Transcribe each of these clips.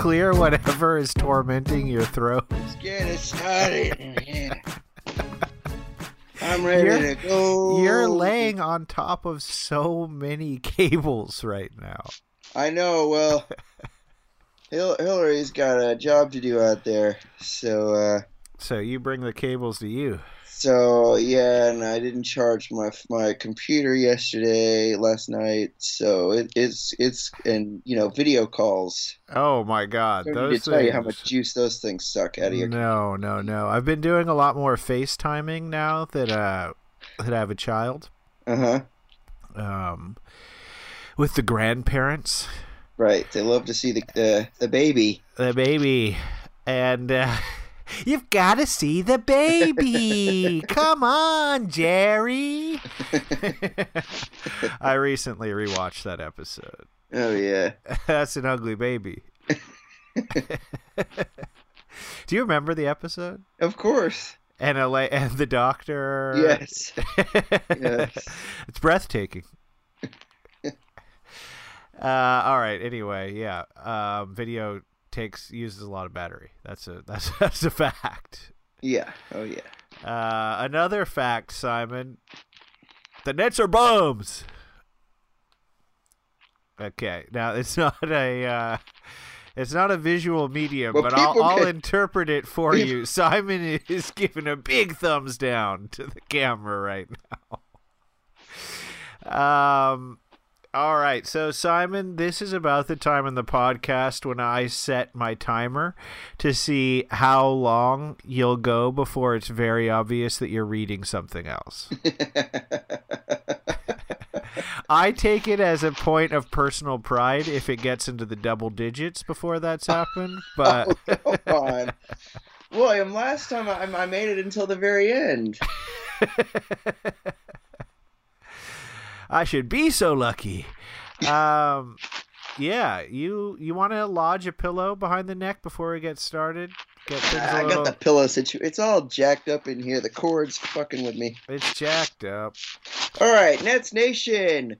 clear whatever is tormenting your throat? Let's get it started. Yeah. I'm ready You're- to go. You're laying on top of so many cables right now. I know. Well, Hil- Hillary's got a job to do out there, so uh, So you bring the cables to you. So yeah, and I didn't charge my my computer yesterday, last night, so it, it's it's and you know video calls. Oh my god, I those to tell you how things- much juice those things suck out of your. No, no, no. I've been doing a lot more FaceTiming now that uh that I have a child. Uh huh. Um with the grandparents, Right. They love to see the the, the baby. the baby, and uh, you've got to see the baby. Come on, Jerry. I recently rewatched that episode. Oh yeah. That's an ugly baby. Do you remember the episode? Of course. And la- and the doctor. Yes. Yes. it's breathtaking. uh, all right. Anyway, yeah. Um, video takes uses a lot of battery. That's a that's that's a fact. Yeah. Oh yeah. Uh, another fact, Simon. The Nets are bums. Okay, now it's not a uh, it's not a visual medium, Well, but I'll, I'll can- interpret it for People- you. Simon is giving a big thumbs down to the camera right now. Um. All right, so Simon, this is about the time in the podcast when I set my timer to see how long you'll go before it's very obvious that you're reading something else. I take it as a point of personal pride if it gets into the double digits before that's happened, oh, but oh, come on. William, last time I, I made it until the very end. I should be so lucky. Um, yeah, you you want to lodge a pillow behind the neck before we get started? Get things a I little. got the pillow situation. It's all jacked up in here. The cord's fucking with me. It's jacked up. All right, Nets Nation.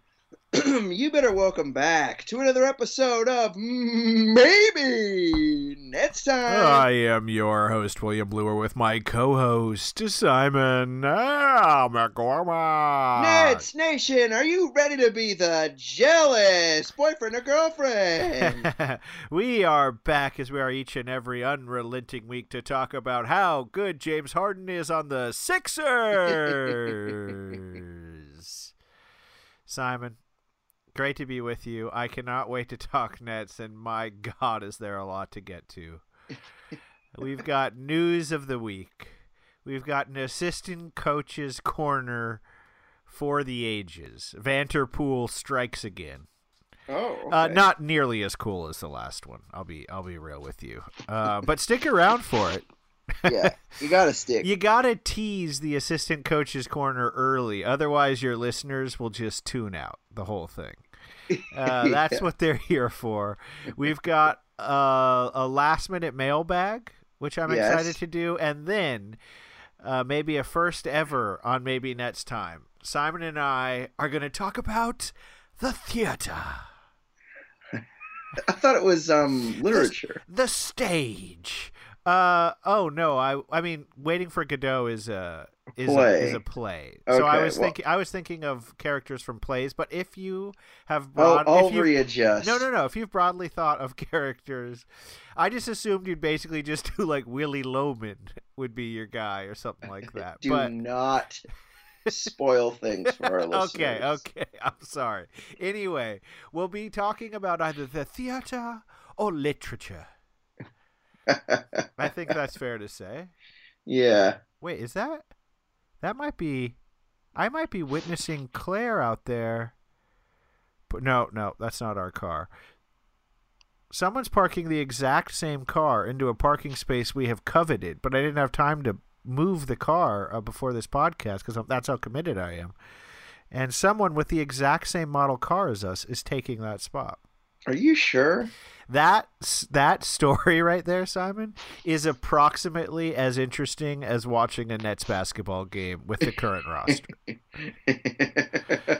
you better welcome back to another episode of Maybe Next Time. I am your host, William Bluer, with my co-host Simon Ah, McCormack. Nets Nation, are you ready to be the jealous boyfriend or girlfriend? we are back as we are each and every unrelenting week to talk about how good James Harden is on the Sixers. Simon, great to be with you. I cannot wait to talk Nets, and my God, is there a lot to get to. We've got news of the week. We've got an assistant coach's corner for the ages. Vanterpool strikes again. oh, Uh, not nearly as cool as the last one. I'll be I'll be real with you. Uh, but stick around for it. Yeah, you gotta stick. You gotta tease the assistant coach's corner early, otherwise your listeners will just tune out the whole thing. Uh, that's Yeah. what they're here for. We've got uh, a last minute mailbag, which I'm Yes. excited to do, and then uh, maybe a first ever on maybe next time. Simon and I are going to talk about the theater. I thought it was um literature. the stage. Uh oh no, I I mean Waiting for Godot is a is a, Play. is a play. so I was well- thinking I was thinking of characters from plays, but if you have Oh, broad I'll if you readjust. no, no, no. If you've broadly thought of characters, I just assumed you'd basically just do like Willy Loman would be your guy or something like that. Do but not spoil things for our listeners. okay, okay. I'm sorry. Anyway, we'll be talking about either the theater or literature. I think that's fair to say. yeah. Wait, is that that might be I might be witnessing Claire out there. But no, no, that's not our car. Someone's parking the exact same car into a parking space we have coveted, but I didn't have time to move the car uh, before this podcast because that's how committed I am. And someone with the exact same model car as us is taking that spot. Are you sure? That that story right there, Simon, is approximately as interesting as watching a Nets basketball game with the current roster.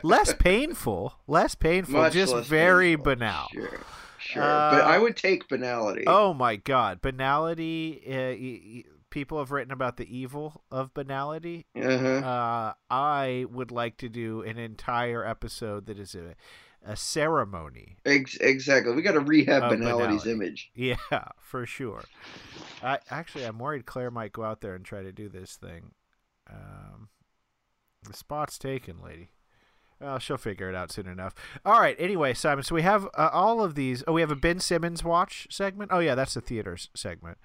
less painful, less painful, Much just less very painful. banal. Sure. sure. but I would take banality. Oh my god, banality. Uh, y- y- people have written about the evil of banality. Uh-huh. Uh, I would like to do an entire episode that is a, a ceremony. Ex- exactly. We got to rehab banality. image. Yeah, for sure. I actually, I'm worried Claire might go out there and try to do this thing. Um, the spot's taken, lady. Well, she'll figure it out soon enough. All right. Anyway, Simon. So we have uh, all of these. Oh, we have a Ben Simmons watch segment. Oh, yeah, that's the theaters segment.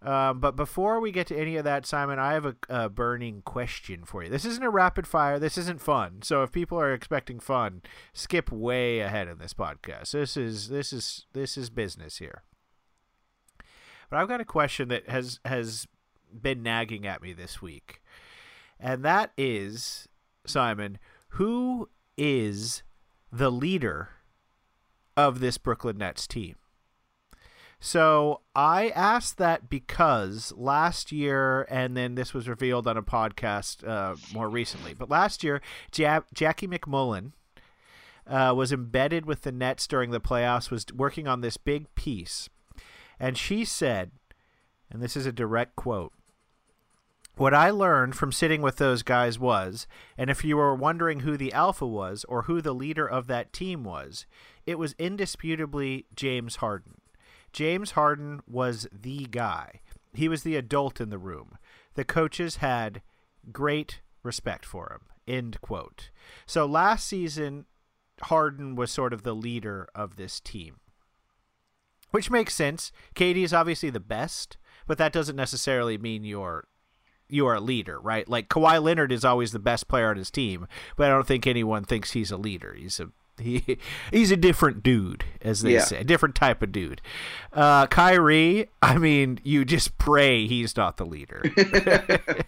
Um, but before we get to any of that, Simon, I have a, a burning question for you. This isn't a rapid fire. This isn't fun. So if people are expecting fun, skip way ahead in this podcast. This is this is this is business here. But I've got a question that has has been nagging at me this week, and that is, Simon, who is the leader of this Brooklyn Nets team? So I asked that because last year, and then this was revealed on a podcast uh, more recently. But last year, ja- Jackie MacMullan uh, was embedded with the Nets during the playoffs, was working on this big piece, and she said, and this is a direct quote. What I learned from sitting with those guys was, and if you were wondering who the alpha was or who the leader of that team was, it was indisputably James Harden. James Harden was the guy. He was the adult in the room. The coaches had great respect for him. End quote. So last season, Harden was sort of the leader of this team, which makes sense. KD is obviously the best, but that doesn't necessarily mean you're you are a leader, right? Like Kawhi Leonard is always the best player on his team, but I don't think anyone thinks he's a leader. He's a he, he's a different dude, as they Yeah. say, a different type of dude. Uh, Kyrie, I mean, you just pray he's not the leader.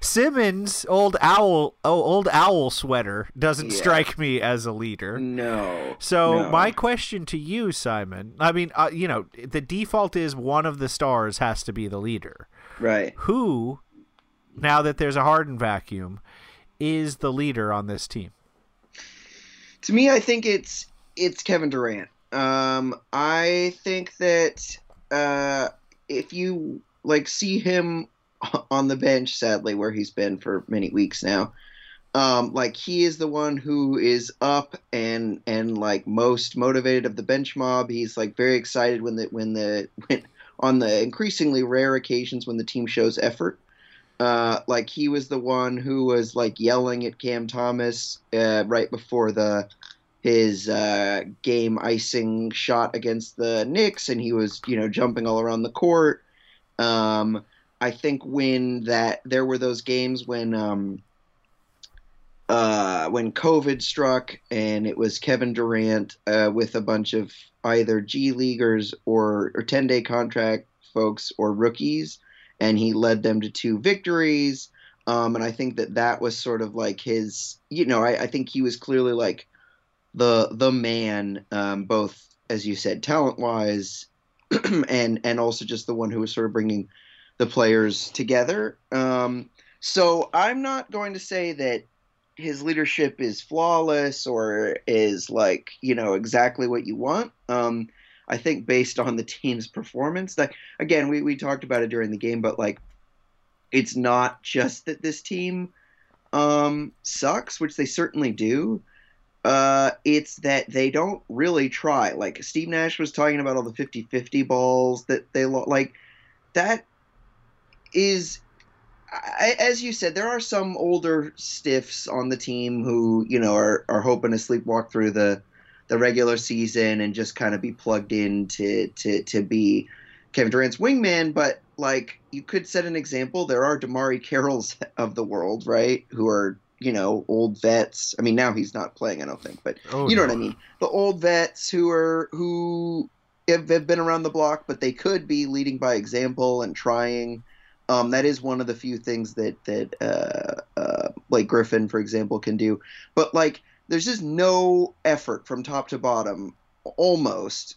Simmons, old owl, oh, old owl sweater, doesn't Yeah. strike me as a leader. No. So no. my question to you, Simon, I mean, uh, you know, the default is one of the stars has to be the leader. right. Who, now that there's a Harden vacuum, is the leader on this team? To me, I think it's it's Kevin Durant. Um, I think that uh, if you like see him on the bench, sadly, where he's been for many weeks now, um, like he is the one who is up and and like most motivated of the bench mob. He's like very excited when the when the when on the increasingly rare occasions when the team shows effort. Uh, like he was the one who was like yelling at Cam Thomas uh, right before the his uh, game icing shot against the Knicks, and he was you know jumping all around the court. Um, I think when that there were those games when um, uh, when COVID struck, and it was Kevin Durant uh, with a bunch of either G leaguers or or ten day contract folks or rookies, and he led them to two victories. Um, and I think that that was sort of like his, you know, I, I think he was clearly like the the man, um, both as you said, talent wise, and and also just the one who was sort of bringing the players together. Um, so I'm not going to say that his leadership is flawless or is like you know exactly what you want. Um, I think based on the team's performance, that again we we talked about it during the game, but like it's not just that this team um, sucks, which they certainly do. Uh, it's that they don't really try. Like Steve Nash was talking about all the 50-50 balls that they lo- like. That is, as you said, there are some older stiffs on the team who you know are are hoping to sleepwalk through the the regular season and just kind of be plugged in to to to be Kevin Durant's wingman. But like you could set an example, there are DeMarre Carrolls of the world, right? Who are you know old vets. I mean, now he's not playing, I don't think, but Oh, you know no. what I mean. The old vets who are who have, have been around the block, but they could be leading by example and trying. Um, that is one of the few things that that uh, uh, Blake Griffin, for example, can do. But like, there's just no effort from top to bottom, almost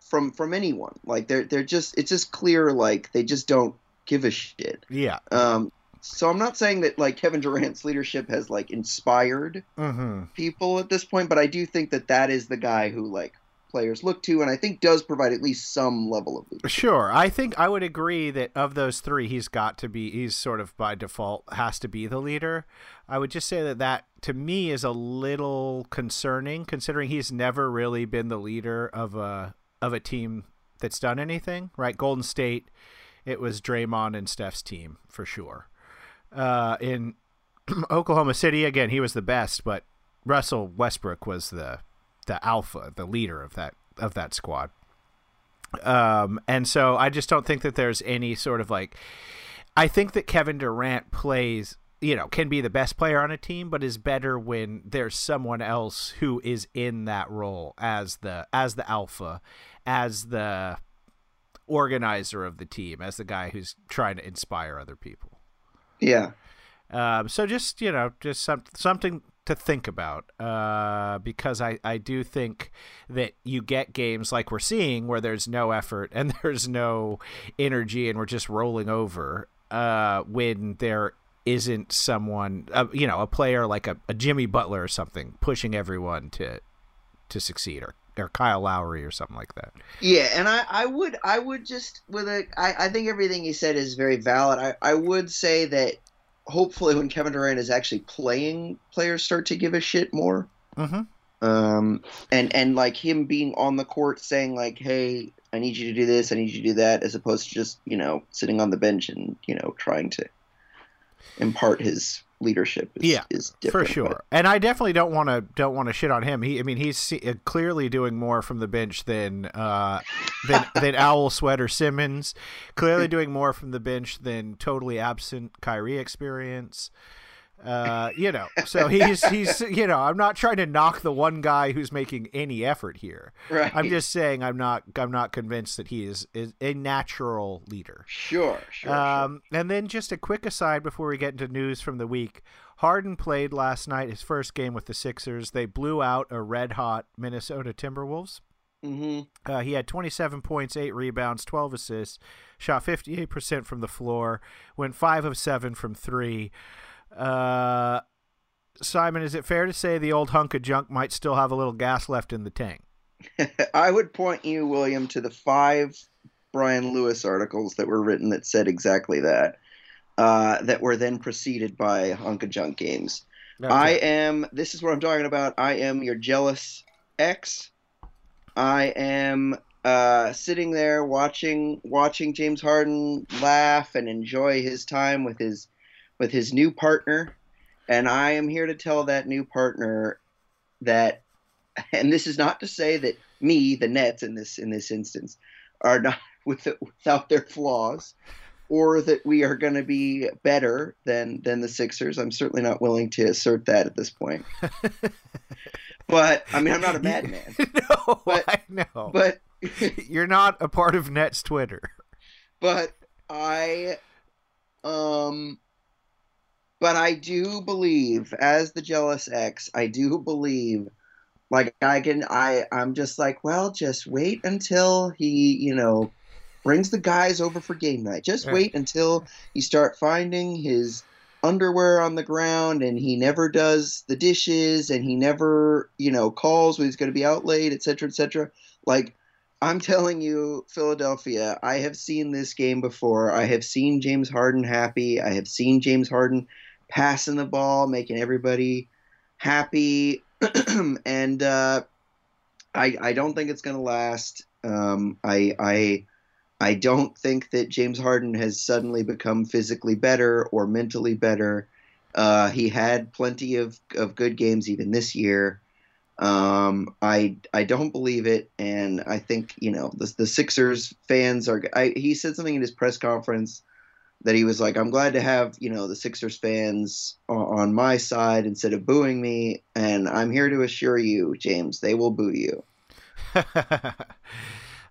from from anyone. Like they're they're just it's just clear like they just don't give a shit. Yeah. Um, so I'm not saying that like Kevin Durant's leadership has like inspired Mm-hmm. people at this point, but I do think that that is the guy who like players look to, and I think does provide at least some level of leadership. Sure, I think I would agree that of those three, he's got to be. He's sort of by default has to be the leader. I would just say that that to me is a little concerning, considering he's never really been the leader of a of a team that's done anything. Right, Golden State, it was Draymond and Steph's team for sure. Uh, in Oklahoma City, again, he was the best, but Russell Westbrook was the the alpha, the leader of that of that squad. Um, and so I just don't think that there's any sort of like. I think that Kevin Durant plays, you know, can be the best player on a team, but is better when there's someone else who is in that role as the as the alpha, as the organizer of the team, as the guy who's trying to inspire other people. Yeah. Um, so just you know, just some, something to think about uh, because I, I do think that you get games like we're seeing where there's no effort and there's no energy and we're just rolling over uh, when there isn't someone uh, you know a player like a, a Jimmy Butler or something pushing everyone to to succeed or or Kyle Lowry or something like that. Yeah, and I, I would I would just with a I, I think everything you said is very valid. I, I would say that hopefully when Kevin Durant is actually playing, players start to give a shit more. Mm-hmm. Um, and and like him being on the court saying like, "Hey, I need you to do this, I need you to do that," as opposed to just you know sitting on the bench and you know trying to impart his leadership is, yeah, is for sure. But... And I definitely don't want to don't want to shit on him. He, I mean, he's uh, clearly doing more from the bench than uh, than than Owl Sweater Simmons. Clearly doing more from the bench than totally absent Kyrie experience. Uh, you know, so he's he's you know, I'm not trying to knock the one guy who's making any effort here. Right. I'm just saying I'm not I'm not convinced that he is, is a natural leader. Sure, sure, um, sure. And then just a quick aside before we get into news from the week. Harden played last night his first game with the Sixers. They blew out a red hot Minnesota Timberwolves. Mm-hmm. Uh, he had 27 points, 8 rebounds, 12 assists, shot 58% from the floor, went 5 of 7 from 3. Uh, Simon, is it fair to say the old hunk of junk might still have a little gas left in the tank? I would point you, William, to the five Brian Lewis articles that were written that said exactly that. Uh, that were then preceded by hunk of junk games. Okay. I am. This is what I'm talking about. I am your jealous ex. I am uh, sitting there watching watching James Harden laugh and enjoy his time with his with his new partner, and I am here to tell that new partner that, and this is not to say that me, the Nets in this in this instance, are not with without their flaws, or that we are going to be better than than the Sixers. I'm certainly not willing to assert that at this point. but I mean, I'm not a madman. no, but, I know. But you're not a part of Nets Twitter. But I, um, but I do believe, as the jealous ex, I do believe, like I can, I, I'm just like, well, just wait until he, you know, brings the guys over for game night. Just wait until you start finding his underwear on the ground and he never does the dishes and he never, you know, calls when he's going to be out late, et cetera, et cetera. Like, I'm telling you, Philadelphia, I have seen this game before. I have seen James Harden happy. I have seen James Harden passing the ball, making everybody happy. and uh, I, I don't think it's going to last. Um, I, I, I don't think that James Harden has suddenly become physically better or mentally better. Uh, he had plenty of, of good games even this year. Um, I I don't believe it, and I think you know the the Sixers fans are. I, he said something in his press conference that he was like, "I'm glad to have you know the Sixers fans on, on my side instead of booing me, and I'm here to assure you, James, they will boo you." uh,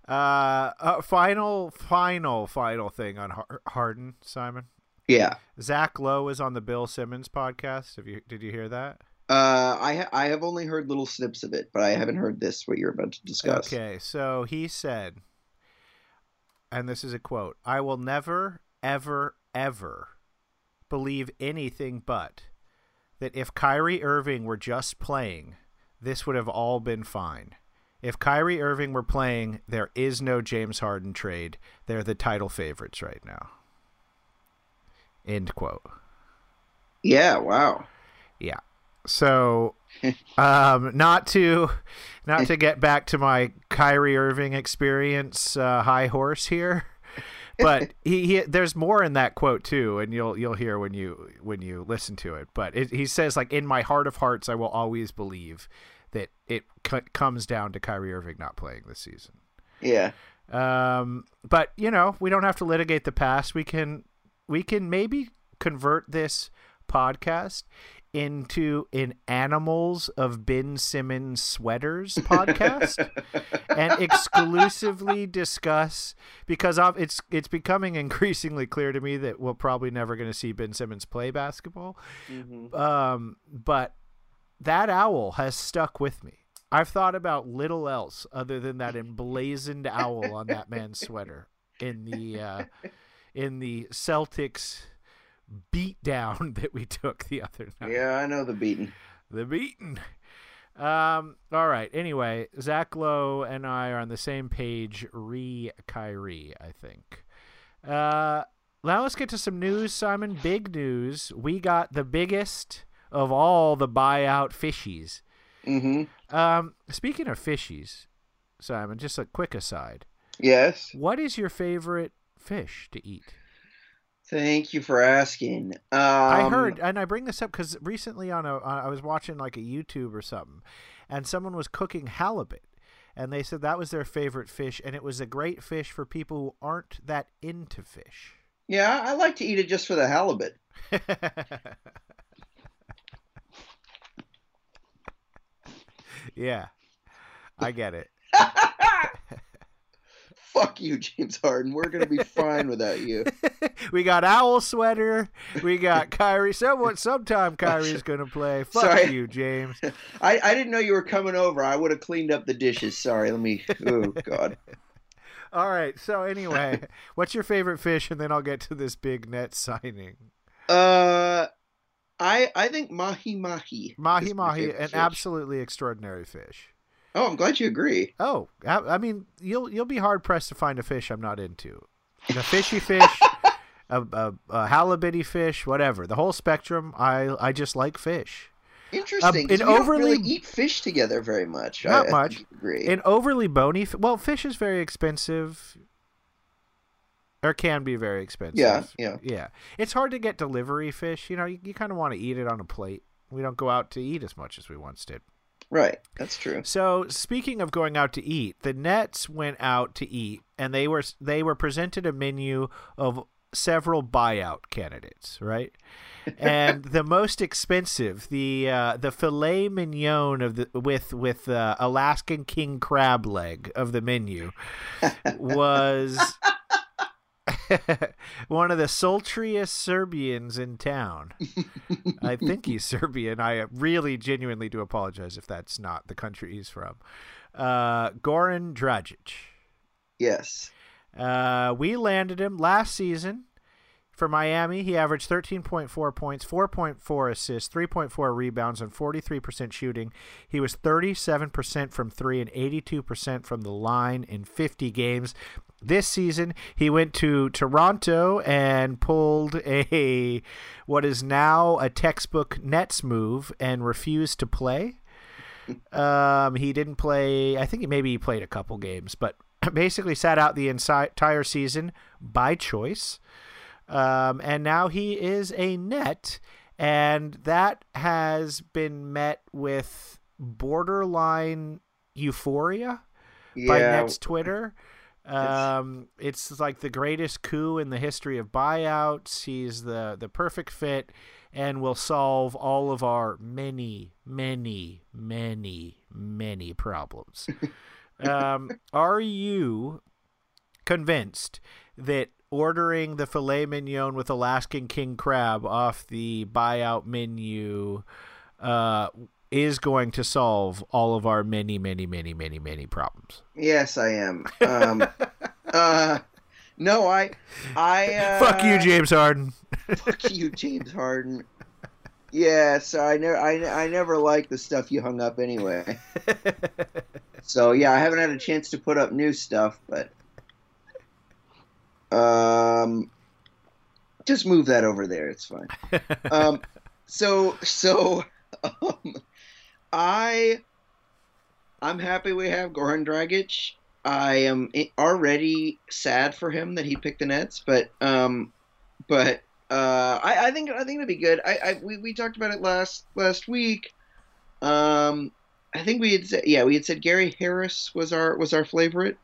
uh, final, final, final thing on Har- Harden, Simon. Yeah, Zach Lowe is on the Bill Simmons podcast. Have you did you hear that? uh, I ha- I have only heard little snips of it, but I haven't heard this what you're about to discuss. Okay, so he said, and this is a quote: "I will never, ever, ever believe anything but that if Kyrie Irving were just playing, this would have all been fine. If Kyrie Irving were playing, there is no James Harden trade. They're the title favorites right now. End quote. Yeah, wow. Yeah. So, um, not to, not to get back to my Kyrie Irving experience, uh, high horse here, but he, he, there's more in that quote too, and you'll you'll hear when you when you listen to it. But it, he says like, in my heart of hearts, I will always believe that it c- comes down to Kyrie Irving not playing this season. Yeah. Um, but you know, we don't have to litigate the past. We can we can maybe convert this podcast into an animals of Ben Simmons sweaters podcast and exclusively discuss because of it's it's becoming increasingly clear to me that we're probably never going to see Ben Simmons play basketball. Mm-hmm. Um, but that owl has stuck with me. I've thought about little else other than that emblazoned owl on that man's sweater in the uh, in the Celtics beat down that we took the other night. Yeah, I know the beating. The beaten. Um, all right. Anyway, Zach Lowe and I are on the same page. Re Kyrie, I think. Uh, now let's get to some news, Simon. Big news. We got the biggest of all the buyout fishies. Mm-hmm. Um, speaking of fishies, Simon, just a quick aside. Yes. What is your favorite fish to eat? Thank you for asking. Um, I heard, and I bring this up because recently on a, I was watching like a YouTube or something, and someone was cooking halibut, and they said that was their favorite fish, and it was a great fish for people who aren't that into fish. Yeah, I like to eat it just for the halibut. yeah, I get it. Fuck you, James Harden. We're gonna be fine without you. we got owl sweater. We got Kyrie. Someone, sometime Kyrie's gonna play. Fuck Sorry. you, James. I, I didn't know you were coming over. I would have cleaned up the dishes. Sorry. Let me. Oh God. All right. So anyway, what's your favorite fish? And then I'll get to this big net signing. Uh, I I think mahi mahi. Mahi mahi, an fish. absolutely extraordinary fish. Oh, I'm glad you agree. Oh, I, I mean, you'll you'll be hard pressed to find a fish I'm not into. A fishy fish, a, a, a halibutty fish, whatever. The whole spectrum. I I just like fish. Interesting. Um, 'cause an we don't overly- really eat fish together very much. Not I, I much. you agree. An overly bony. Well, fish is very expensive. Or can be very expensive. yeah, yeah. Yeah. It's hard to get delivery fish. You know, you, you kind of want to eat it on a plate. We don't go out to eat as much as we once did. Right. That's true. So speaking of going out to eat, the Nets went out to eat, and they were they were presented a menu of several buyout candidates, right? And the most expensive, the uh, the filet mignon of the with with uh, Alaskan king crab leg of the menu was one of the sultriest Serbians in town. I think he's Serbian. I really genuinely do apologize if that's not the country he's from. Uh, Goran Dragic. Yes. Uh, we landed him last season for Miami. He averaged 13.4 points, 4.4 assists, 3.4 rebounds, and 43% shooting. He was 37% from three and 82% from the line in 50 games. This season, he went to Toronto and pulled a what is now a textbook Nets move and refused to play. Um, he didn't play. I think maybe he played a couple games, but basically sat out the entire season by choice. Um, and now he is a net, and that has been met with borderline euphoria by Nets Twitter. Um, it's like the greatest coup in the history of buyouts. He's the the perfect fit, and will solve all of our many, many, many, many problems. um, are you convinced that ordering the filet mignon with Alaskan king crab off the buyout menu uh, is going to solve all of our many, many, many, many, many problems? Yes, I am. Um, uh, no, I, I. Uh, Fuck you, James Harden. Fuck you, James Harden. Yeah, so I never, I, I never liked the stuff you hung up anyway. so yeah, I haven't had a chance to put up new stuff, but um, just move that over there. It's fine. Um, so so um, I I'm happy we have Goran Dragic. I am already sad for him that he picked the Nets, but um, but uh, I, I think I think it'd be good. I, I we, we talked about it last last week. Um, I think we had said yeah we had said Gary Harris was our was our favorite.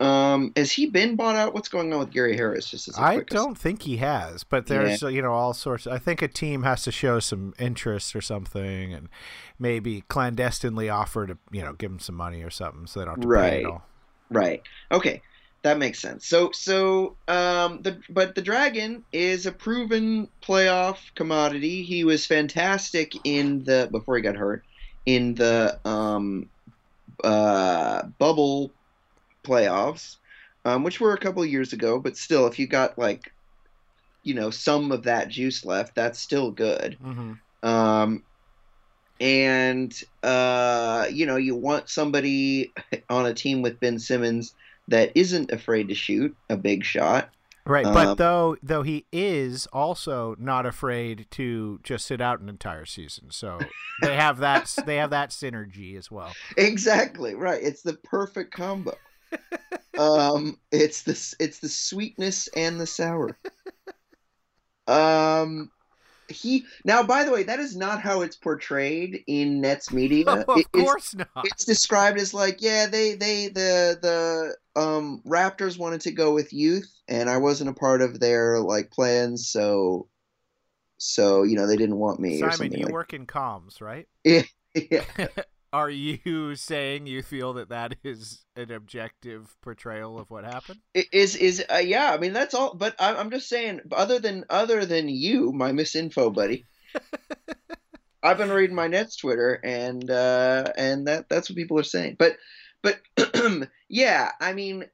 Um, has he been bought out? What's going on with Gary Harris? Just as I don't think he has, but there's uh, you know all sorts. I think a team has to show some interest or something, and maybe clandestinely offer to you know give him some money or something, so they don't have to pay Right. all. Right. Okay. That makes sense. So so um the but the dragon is a proven playoff commodity. He was fantastic in the before he got hurt in the um uh bubble playoffs, um, which were a couple of years ago, but still if you got like you know some of that juice left, that's still good. hmm Um, and uh, you know, you want somebody on a team with Ben Simmons that isn't afraid to shoot a big shot. Right, but Um, though though he is also not afraid to just sit out an entire season, so they have that they have that synergy as well. Exactly right. It's the perfect combo. Um, it's the it's the sweetness and the sour. Um, he now, by the way, that is not how it's portrayed in Nets media. of It- it's- course not. it's described as like yeah they they the the um raptors wanted to go with youth and i wasn't a part of their like plans so so you know they didn't want me Simon, you like work in comms, right? yeah. Are you saying you feel that that is an objective portrayal of what happened? Is is uh, yeah i mean that's all but I, i'm just saying other than other than you my misinfo buddy i've been reading my nets twitter and uh and that that's what people are saying but but yeah i mean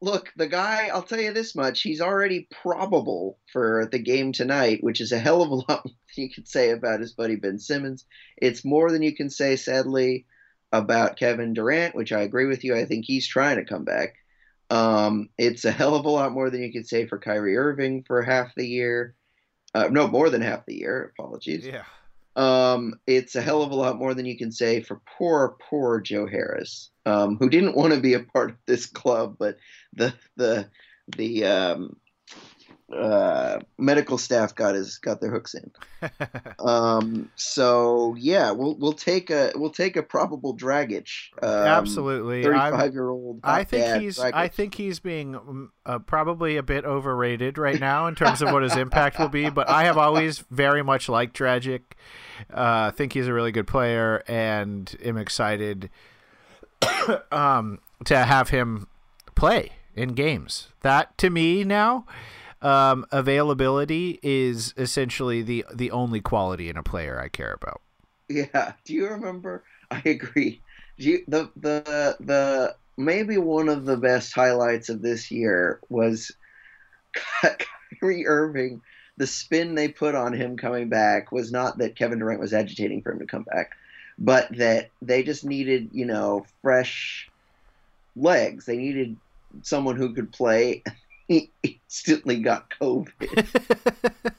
look the guy i'll tell you this much he's already probable for the game tonight which is a hell of a lot you could say about his buddy ben simmons it's more than you can say sadly about kevin durant which i agree with you i think he's trying to come back um, it's a hell of a lot more than you could say for Kyrie Irving for half the year. Uh, no, more than half the year. Apologies. Yeah. Um, it's a hell of a lot more than you can say for poor, poor Joe Harris, um, who didn't want to be a part of this club, but the the the um, uh, medical staff got his got their hooks in. Um, so yeah, we'll we'll take a we'll take a probable Dragic. Um, Absolutely. Thirty-five year old. I think he's I think he's being um, uh, probably a bit overrated right now in terms of what his impact will be. But I have always very much liked Dragic. Uh, think he's a really good player, and am excited um, to have him play in games. That to me now, um, availability is essentially the the only quality in a player I care about. Yeah. Do you remember? I agree. You, the the the maybe one of the best highlights of this year was Kyrie Irving. The spin they put on him coming back was not that Kevin Durant was agitating for him to come back, but that they just needed, you know, fresh legs. They needed someone who could play. He instantly got COVID.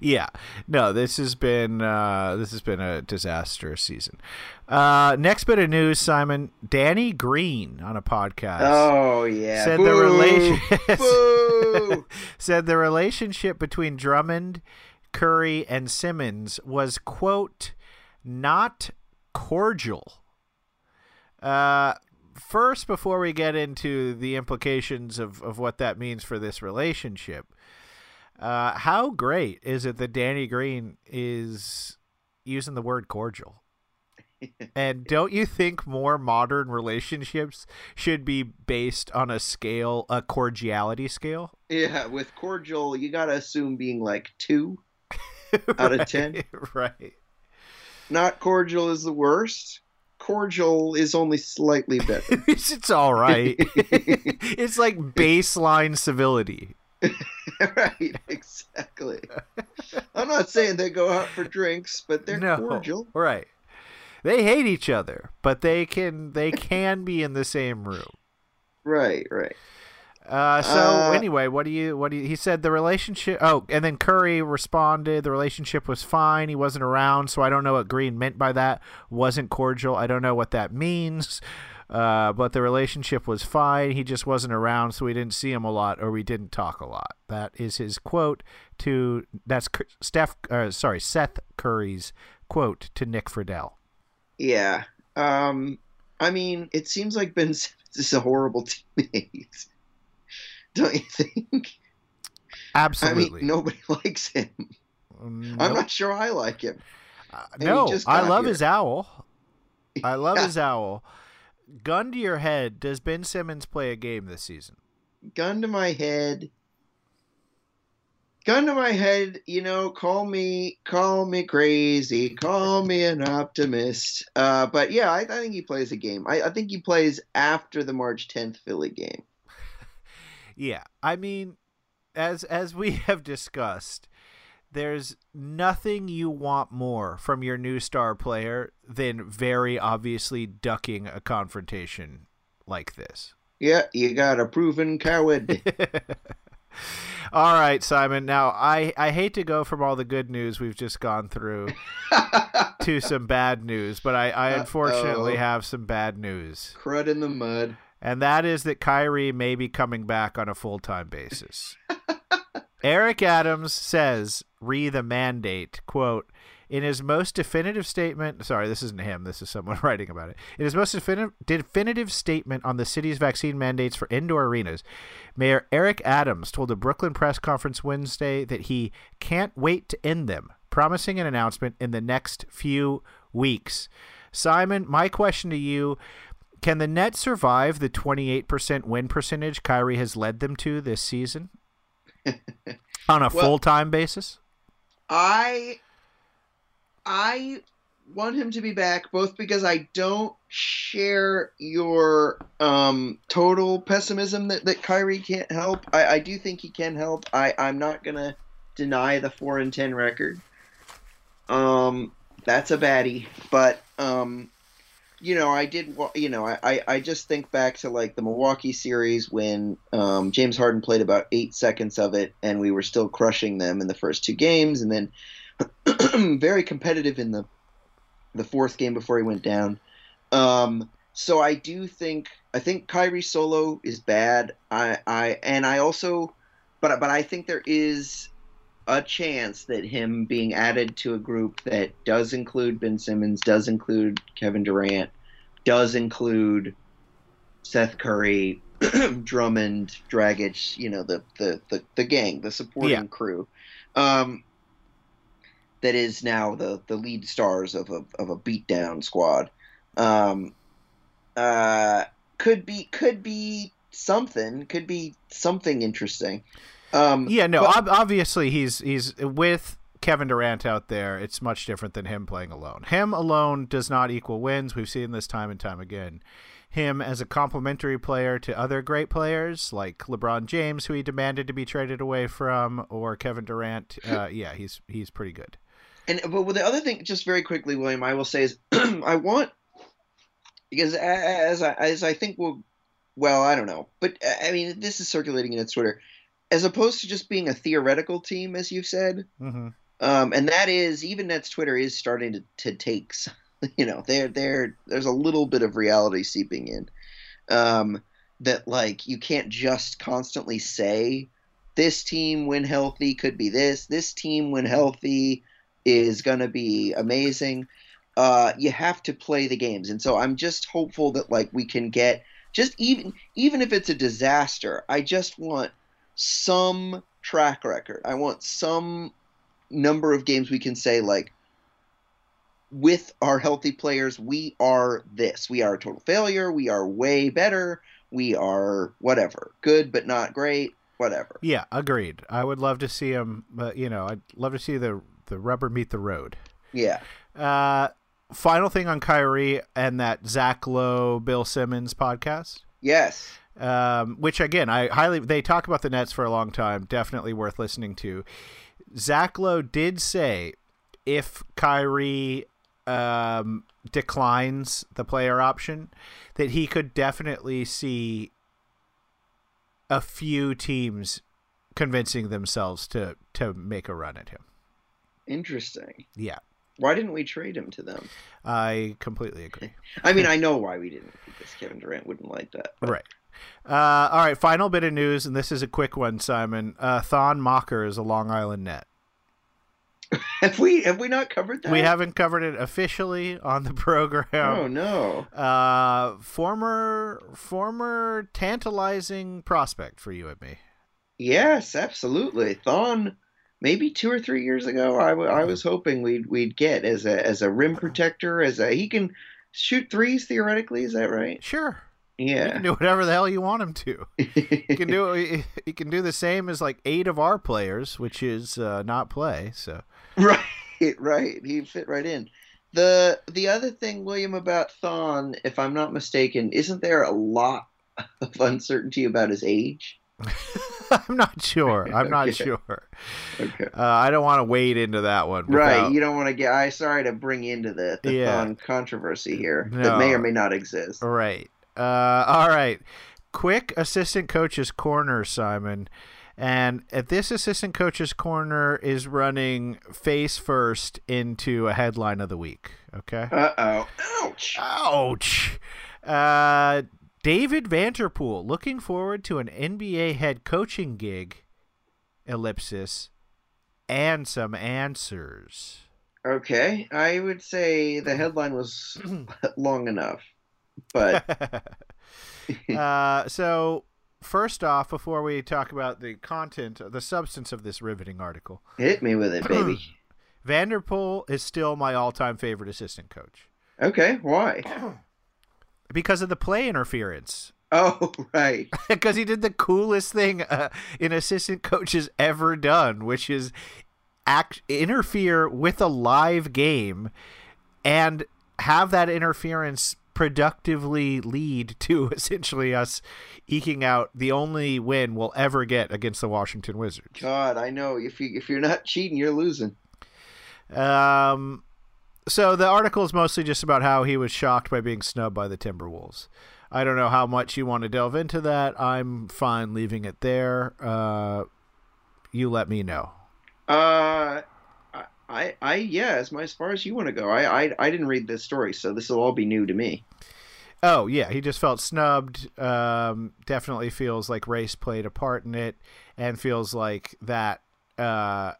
yeah no this has been uh, this has been a disastrous season uh, next bit of news simon danny green on a podcast Oh yeah. said the Boo! relation said the relationship between drummond curry and simmons was quote not cordial uh first before we get into the implications of, of what that means for this relationship uh, how great is it that Danny Green is using the word cordial? and don't you think more modern relationships should be based on a scale, a cordiality scale? Yeah, with cordial, you gotta assume being like two out of ten. Right. Not cordial is the worst. Cordial is only slightly better. it's, it's all right. it's like baseline civility. right, exactly. I'm not saying they go out for drinks, but they're no, cordial. right? They hate each other, but they can they can be in the same room. Right, right. Uh, so Uh, anyway, what do you what do you, he said the relationship? Oh, and then Curry responded the relationship was fine. He wasn't around, so I don't know what Green meant by that. Wasn't cordial. I don't know what that means. Uh, but the relationship was fine. He just wasn't around, so we didn't see him a lot, or we didn't talk a lot. That is his quote to that's Steph. Uh, sorry, Seth Curry's quote to Nick Friedell. Yeah. Um, I mean, it seems like Ben Simmons is a horrible teammate. Don't you think? Absolutely. I mean, nobody likes him. Mm, I'm not sure I like him. Uh, no, I love here. his owl. I love Yeah. his owl. Gun to your head, does Ben Simmons play a game this season? Gun to my head. Gun to my head, you know, call me call me crazy, call me an optimist. Uh, but yeah, I, I think he plays a game. I, I think he plays after the March 10th Philly game. Yeah, I mean, as as we have discussed, there's nothing you want more from your new star player than very obviously ducking a confrontation like this. Yeah, you got a proven coward. all right, Simon. Now, I I hate to go from all the good news we've just gone through to some bad news, but I, I unfortunately Uh-oh. have some bad news. Crud in the mud. And that is that Kyrie may be coming back on a full time basis. Eric Adams says, re the mandate, quote, in his most definitive statement, sorry, this isn't him, this is someone writing about it. In his most definitive, definitive statement on the city's vaccine mandates for indoor arenas, Mayor Eric Adams told a Brooklyn press conference Wednesday that he can't wait to end them, promising an announcement in the next few weeks. Simon, my question to you can the Nets survive the 28% win percentage Kyrie has led them to this season on a Well- full time basis? I I want him to be back both because I don't share your um, total pessimism that, that Kyrie can't help. I, I do think he can help. I, I'm not gonna deny the four and ten record. Um that's a baddie. But um you know, I did. You know, I, I, just think back to like the Milwaukee series when um, James Harden played about eight seconds of it, and we were still crushing them in the first two games, and then very competitive in the the fourth game before he went down. Um, so I do think I think Kyrie solo is bad. I, I and I also, but but I think there is a chance that him being added to a group that does include Ben Simmons, does include Kevin Durant, does include Seth Curry, Drummond, Dragic, you know, the the the, the gang, the supporting Yeah. crew. Um, that is now the the lead stars of a of a beatdown squad. Um, uh, could be could be something. Could be something interesting. Um, Yeah, no, but- ob- obviously he's he's with Kevin Durant out there. It's much different than him playing alone. Him alone does not equal wins. We've seen this time and time again. Him as a complementary player to other great players like LeBron James, who he demanded to be traded away from, or Kevin Durant. Uh, yeah, he's he's pretty good. And but the other thing, just very quickly, William, I will say is I want because as I as I think we'll, well, I don't know, but uh, I mean this is circulating in its Twitter, as opposed to just being a theoretical team, as you've said, hmm um, and that is even Nets Twitter is starting to, to take, you know, there there there's a little bit of reality seeping in, um, that like you can't just constantly say this team when healthy could be this, this team when healthy is gonna be amazing. Uh, you have to play the games, and so I'm just hopeful that like we can get just even even if it's a disaster, I just want some track record. I want some number of games we can say like with our healthy players we are this we are a total failure we are way better we are whatever good but not great whatever Yeah, agreed. I would love to see him. But you know, I'd love to see the the rubber meet the road. yeah Uh, final thing on Kyrie and that Zach Lowe, Bill Simmons podcast. yes um, which again I highly they talk about the Nets for a long time. Definitely worth listening to. Zach Lowe did say if Kyrie um, declines the player option, that he could definitely see a few teams convincing themselves to to make a run at him. Interesting. Yeah, Why didn't we trade him to them? I completely agree. I mean, I know why we didn't because Kevin Durant wouldn't like that. but- Right. Uh, all right, final bit of news, and this is a quick one, Simon. Uh, Thon Maker is a Long Island net. Have we have we not covered that? We haven't covered it officially on the program. Oh no. Uh, former former tantalizing prospect for you and me. Yes, absolutely. Thon, maybe two or three years ago, I, w- I was hoping we'd we'd get as a as a rim protector, as a he can shoot threes theoretically. Is that right? Sure, you Yeah. can do whatever the hell you want him to. You can do he can do the same as like eight of our players, which is uh, not play. So right, right. He fit right in. The the other thing, William, about Thon, if I'm not mistaken, isn't there a lot of uncertainty about his age? I'm not sure. I'm not Okay. sure. Okay. Uh, I don't want to wade into that one. Right, you don't want to get. I sorry to bring into the, the Yeah. Thon controversy here No. that may or may not exist. Right. Uh, all right. Quick assistant coach's corner, Simon. And at this assistant coach's corner is running face first into a headline of the week. Okay. Uh oh. Ouch. Ouch. Uh, David Vanterpool looking forward to an NBA head coaching gig. Ellipsis. And some answers. Okay, I would say the headline was long enough, but uh, so first off, before we talk about the content, the substance of this riveting article, hit me with it, baby. Vanterpool is still my all-time favorite assistant coach Okay, why? because of the play interference. Oh, right. Because he did the coolest thing uh, an assistant coach has ever done, which is act interfere with a live game and have that interference productively lead to essentially us eking out the only win we'll ever get against the Washington Wizards. God, I know. If you if you're not cheating, you're losing. Um, so the article is mostly just about how he was shocked by being snubbed by the Timberwolves. I don't know how much you want to delve into that. I'm fine leaving it there. Uh, you let me know. Uh, I, I, yeah. As my as far as you want to go, I, I, I didn't read this story, so this will all be new to me. Oh yeah, he just felt snubbed. Um, definitely feels like race played a part in it, and feels like that uh,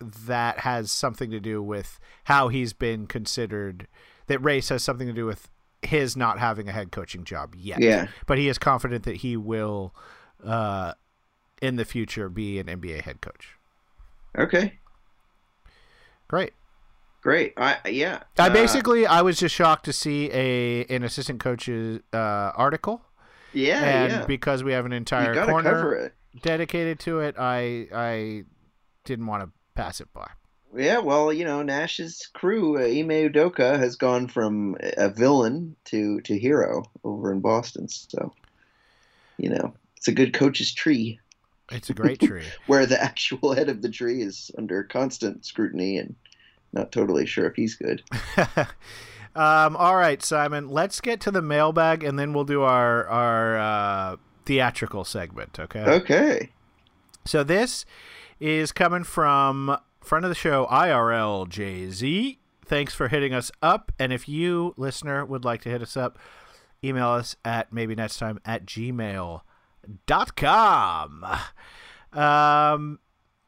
that has something to do with how he's been considered. That race has something to do with his not having a head coaching job yet. Yeah. but he is confident that he will, uh, in the future, be an NBA head coach. Okay. Great. Great. I yeah. I Uh, basically I was just shocked to see a an assistant coach's uh, article, yeah and yeah. because we have an entire corner dedicated to it, I I didn't want to pass it by. Yeah, well, you know, Nash's crew, uh, Ime Udoka, has gone from a villain to to hero over in Boston. So, you know, it's a good coach's tree It's a great tree. where the actual head of the tree is under constant scrutiny and not totally sure if he's good. um, all right, Simon. Let's get to the mailbag, and then we'll do our our uh, theatrical segment. Okay. Okay. So this is coming from friend of the show IRL JZ. Thanks for hitting us up. And if you, listener, would like to hit us up, email us at maybe nets time at gmail.com. Um,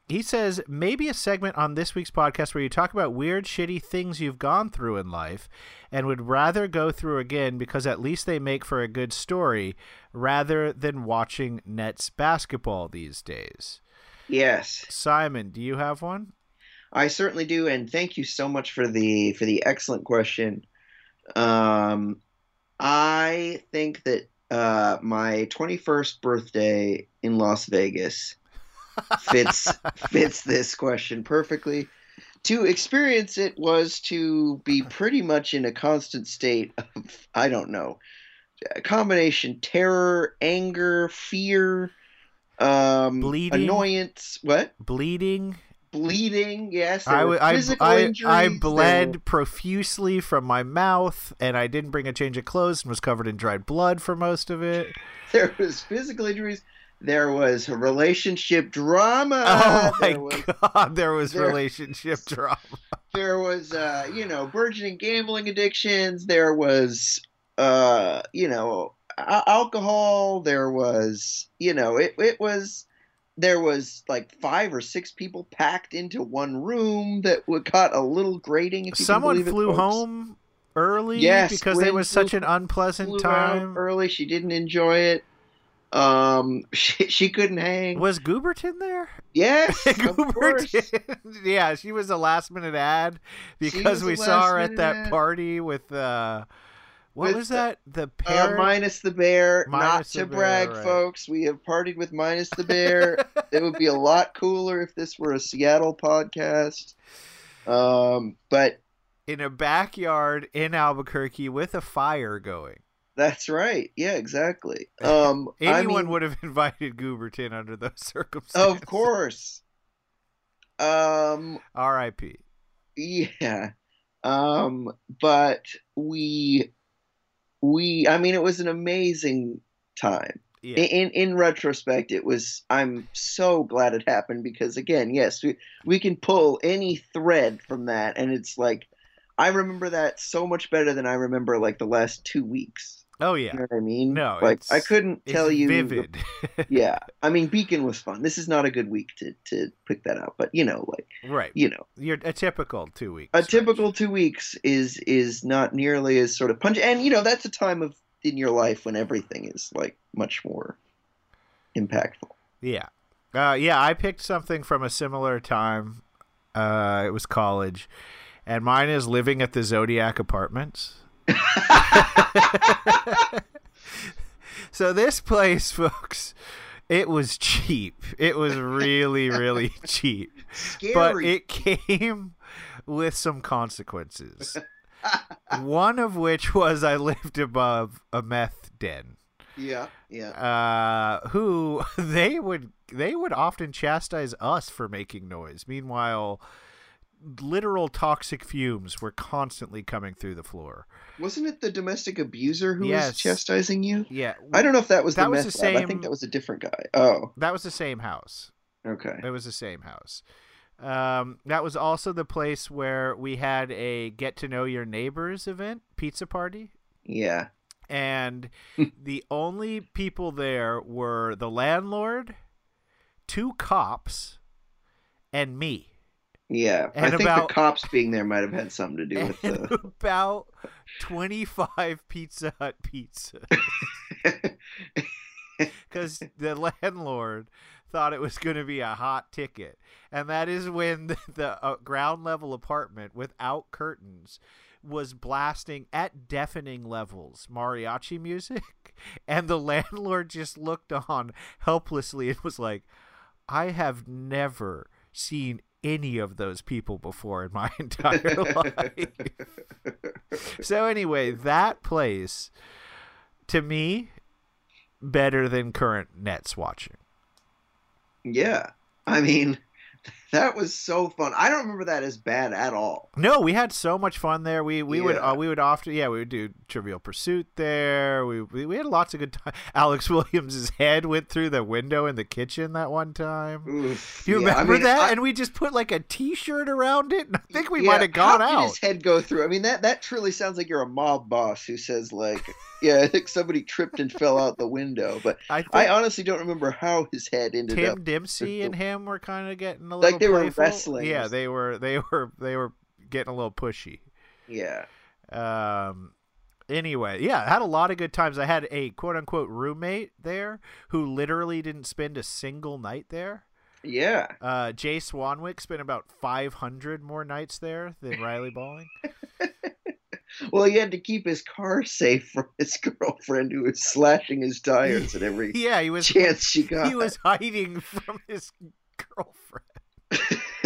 he says maybe a segment on this week's podcast where you talk about weird, shitty things you've gone through in life and would rather go through again because at least they make for a good story rather than watching Nets basketball these days. Yes, Simon, do you have one? I certainly do, and thank you so much for the for the excellent question. Um, I think that uh, my 21st birthday in Las Vegas fits fits this question perfectly. To experience it was to be pretty much in a constant state of I don't know, a combination terror, anger, fear, um, Bleeding. annoyance. What? Bleeding. Bleeding. Yes, I, I, injuries. I there bled were- profusely from my mouth, and I didn't bring a change of clothes and was covered in dried blood for most of it. There was physical injuries. There was relationship drama. oh my there was, god, there was there- relationship drama. there was uh, you know burgeoning gambling addictions. There was uh, you know alcohol. There was you know it it was there was like five or six people packed into one room that would caught a little grating. If Someone it, flew folks. home early Yes, because it was flew- such an unpleasant Flew time. early. She didn't enjoy it. Um, she, she couldn't hang. Was Gooberton there? yes. Gooberton. yeah, she was a last minute ad because we saw her at that ad. party with uh what was that? The Uh, minus the bear. Not Minus to the bear, brag, right. folks. We have partied with minus the bear. it would be a lot cooler if this were a Seattle podcast. Um, but in a backyard in Albuquerque with a fire going. that's right. Yeah, exactly. Um, I Anyone mean, would have invited Gooberton under those circumstances. of course. Um, R.I.P. yeah. Um, but we, we. I mean, it was an amazing time. Yeah. in in retrospect it was i'm so glad it happened because again yes we, we can pull any thread from that and it's like i remember that so much better than i remember like the last two weeks oh you yeah. know what i mean No, like it's- i couldn't tell you vivid. yeah i mean beacon was fun this is not a good week to to pick that out but you know like right. you know You're a typical two weeks. a typical two weeks is is not nearly as sort of punch and you know that's a time of in your life when everything is like much more impactful Yeah. Uh, yeah, I picked something from a similar time. Uh, it was college. And mine is living at the Zodiac Apartments. so this place, folks, it was cheap. It was really, really cheap. scary But it came with some consequences. One of which was I lived above a meth den. Yeah, yeah. uh, who they would they would often chastise us for making noise. Meanwhile, literal toxic fumes were constantly coming through the floor. Wasn't it the domestic abuser who Yes. was chastising you? Yeah, I don't know if that was That the was the lab. I think that was a different guy. Oh, that was the same house. okay. It was the same house. Um, that was also the place where we had a get to know your neighbors event, pizza party. Yeah. and the only people there were the landlord, two cops, and me. Yeah. I think about- the cops being there might have had something to do with the. about 25 Pizza Hut pizzas. Because the landlord thought it was going to be a hot ticket. And that is when the, the uh, ground level apartment without curtains was blasting at deafening levels mariachi music. And the landlord just looked on helplessly and was like, I have never seen any of those people before in my entire life. so, anyway, that place, to me, better than current Nets watching. yeah. I mean, that was so fun. I don't remember that as bad at all. No, we had so much fun there. We we would uh, we would often yeah we would do Trivial Pursuit there. We we, we had lots of good time. Alex Williams's head went through the window in the kitchen that one time. Oof. Do you Yeah, I remember mean, that? I- and we just put like a T-shirt around it, and I think we Yeah, might have gone how did out. his head go through? I mean, that that truly sounds like you're a mob boss who says like, "Yeah, I think somebody tripped and fell out the window." But I I honestly don't remember how his head ended Tim up. Dempsey the- and him were kind of getting a Like little they were playful. wrestling. Yeah, they were. They were. They were getting a little pushy. Yeah. Um. Anyway, yeah, I had a lot of good times. I had a quote unquote roommate there who literally didn't spend a single night there. Yeah. Uh, Jay Swanwick spent about 500 more nights there than Riley Balling. Well, he had to keep his car safe from his girlfriend who was slashing his tires at every yeah, he was chance she got. he was hiding from his girlfriend.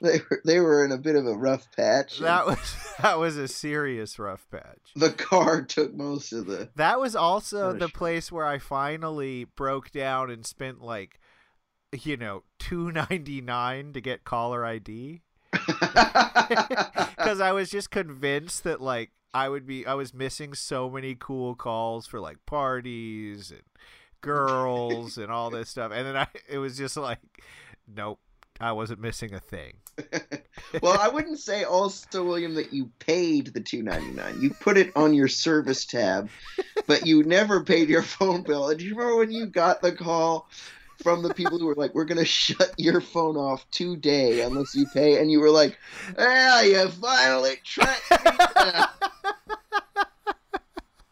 they were they were in a bit of a rough patch. That was that was a serious rough patch. the car took most of the. That was also the place where I finally broke down and spent like you know, two ninety nine to get caller ID because I was just convinced that like I would be I was missing so many cool calls for like parties and girls and all this stuff, and then I it was just like, nope, I wasn't missing a thing. well, I wouldn't say also, William, that you paid the two ninety nine. You put it on your service tab, but you never paid your phone bill. And do you remember when you got the call from the people who were like, "We're gonna shut your phone off today unless you pay," and you were like, "Ah, you finally tracked me down."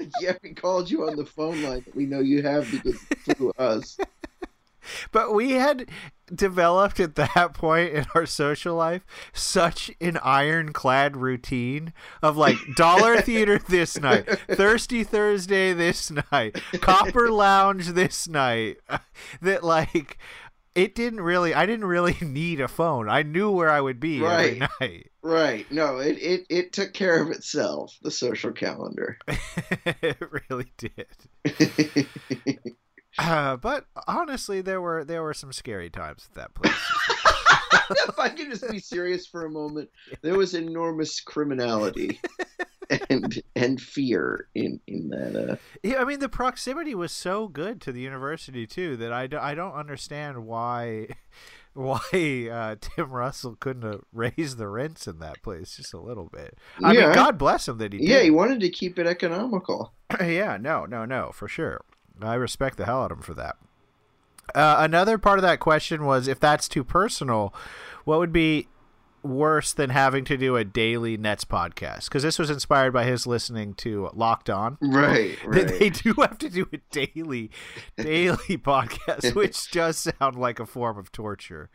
yeah, we called you on the phone line that we know you have because through us. But we had developed at that point in our social life such an ironclad routine of like dollar theater this night, thirsty Thursday this night, copper lounge this night that like it didn't really I didn't really need a phone. I knew where I would be Right. every night. Right. No, it, it, it took care of itself, the social calendar. it really did. Uh, but honestly, there were there were some scary times at that place. if I can just be serious for a moment, there was enormous criminality and and fear in in that. Uh, Yeah, I mean the proximity was so good to the university too that I, do, I don't understand why why uh, Tim Russell couldn't have raised the rents in that place just a little bit. I Yeah. mean, God bless him that he yeah, did. he wanted to keep it economical. yeah, no, no, no, for sure. I respect the hell out of him for that. Uh, another part of that question was if that's too personal, what would be worse than having to do a daily Nets podcast? Because this was inspired by his listening to Locked On. Right. They- They do have to do a daily, daily podcast, which does sound like a form of torture.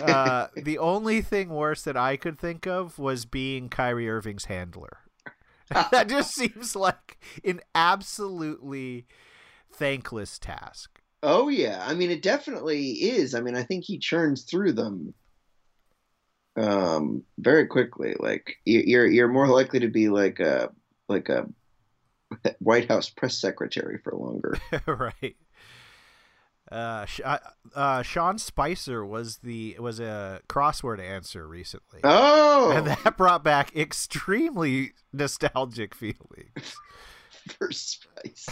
Uh, the only thing worse that I could think of was being Kyrie Irving's handler. that just seems like an absolutely thankless task. Oh yeah, I mean it definitely is. I mean I think he churns through them um very quickly. Like you- you're you're more likely to be like a like a White House press secretary for longer. right. Uh, uh, uh, Sean Spicer was the was a crossword answer recently. Oh, and that brought back extremely nostalgic feelings. for Spice.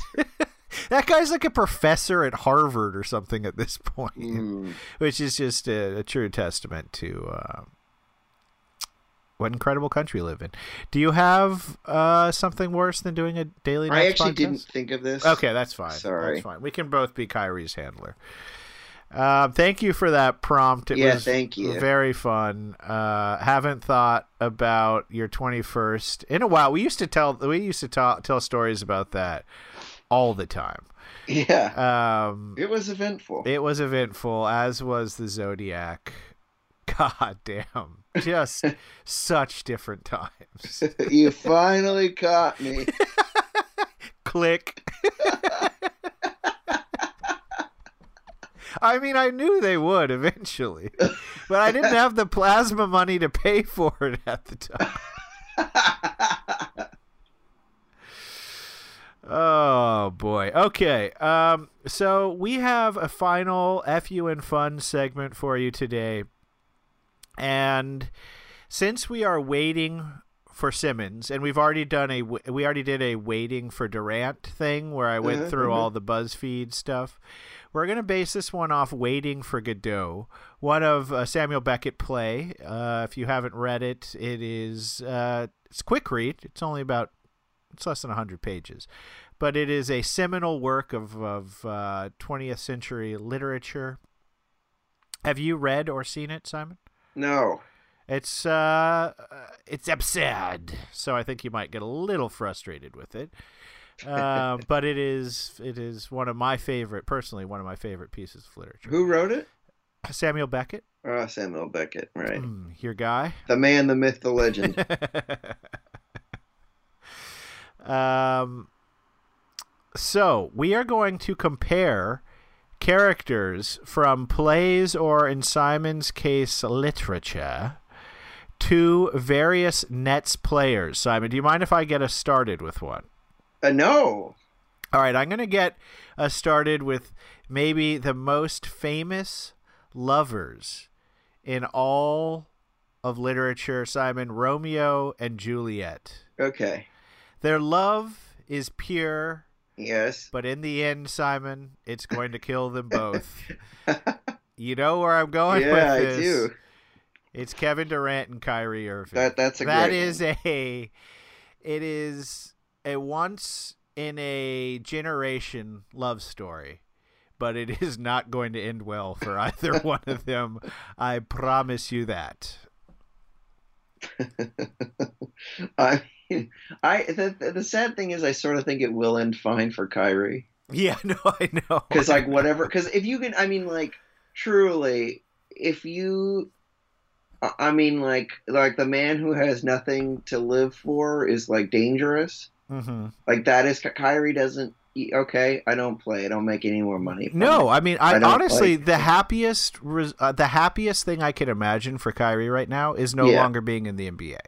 That guy's like a professor at Harvard or something at this point, Mm. which is just a, a true testament to uh, what incredible country we live in. Do you have uh, something worse than doing a daily? I actually podcast? didn't think of this. Okay, that's fine. Sorry. that's fine. We can both be Kyrie's handler. Um, thank you for that prompt. It Yeah, was thank you. very fun. Uh, haven't thought about your twenty first in a while. We used to tell we used to ta- tell stories about that all the time. Yeah, Um, it was eventful. it was eventful, as was the Zodiac. God damn, just such different times. you finally caught me. Click. I mean, I knew they would eventually, but I didn't have the plasma money to pay for it at the time. Oh boy. Okay. Um. So we have a final fu and fun segment for you today, and since we are waiting for Simmons, and we've already done a we already did a waiting for Durant thing where I went Uh-huh, through uh-huh. all the BuzzFeed stuff. We're gonna base this one off waiting for Godot, one of uh, Samuel Beckett play. Uh, if you haven't read it, it is uh, it's quick read. It's only about it's less than 100 pages but it is a seminal work of, of uh, 20th century literature have you read or seen it simon no. it's uh, uh, it's absurd so i think you might get a little frustrated with it uh, but it is it is one of my favorite personally one of my favorite pieces of literature Who wrote it? samuel beckett Oh, Samuel Beckett. Right. mm, your guy The man, the myth, the legend. um, so we are going to compare characters from plays or, in Simon's case, literature to various Nets players. Simon, do you mind if I get us started with one? uh, no. All right, I'm going to get us started with maybe the most famous lovers in all of literature, Simon, Romeo and Juliet. Okay. Their love is pure, Yes. but in the end, Simon, it's going to kill them both. you know where I'm going yeah, I with this. do. It's Kevin Durant and Kyrie Irving. That that's a That great is a it is a once in a generation love story but it is not going to end well for either one of them i promise you that I I the, the sad thing is I sort of think it will end fine for Kyrie. Yeah no i know. Because like whatever because if you can I mean like truly if you I- mean like like the man who has nothing to live for is like dangerous. Mm-hmm. like that is Kyrie doesn't okay I don't play I don't make any more money no i mean i, I honestly like- the happiest uh, the happiest thing i can imagine for kyrie right now is no Yeah. longer being in the nba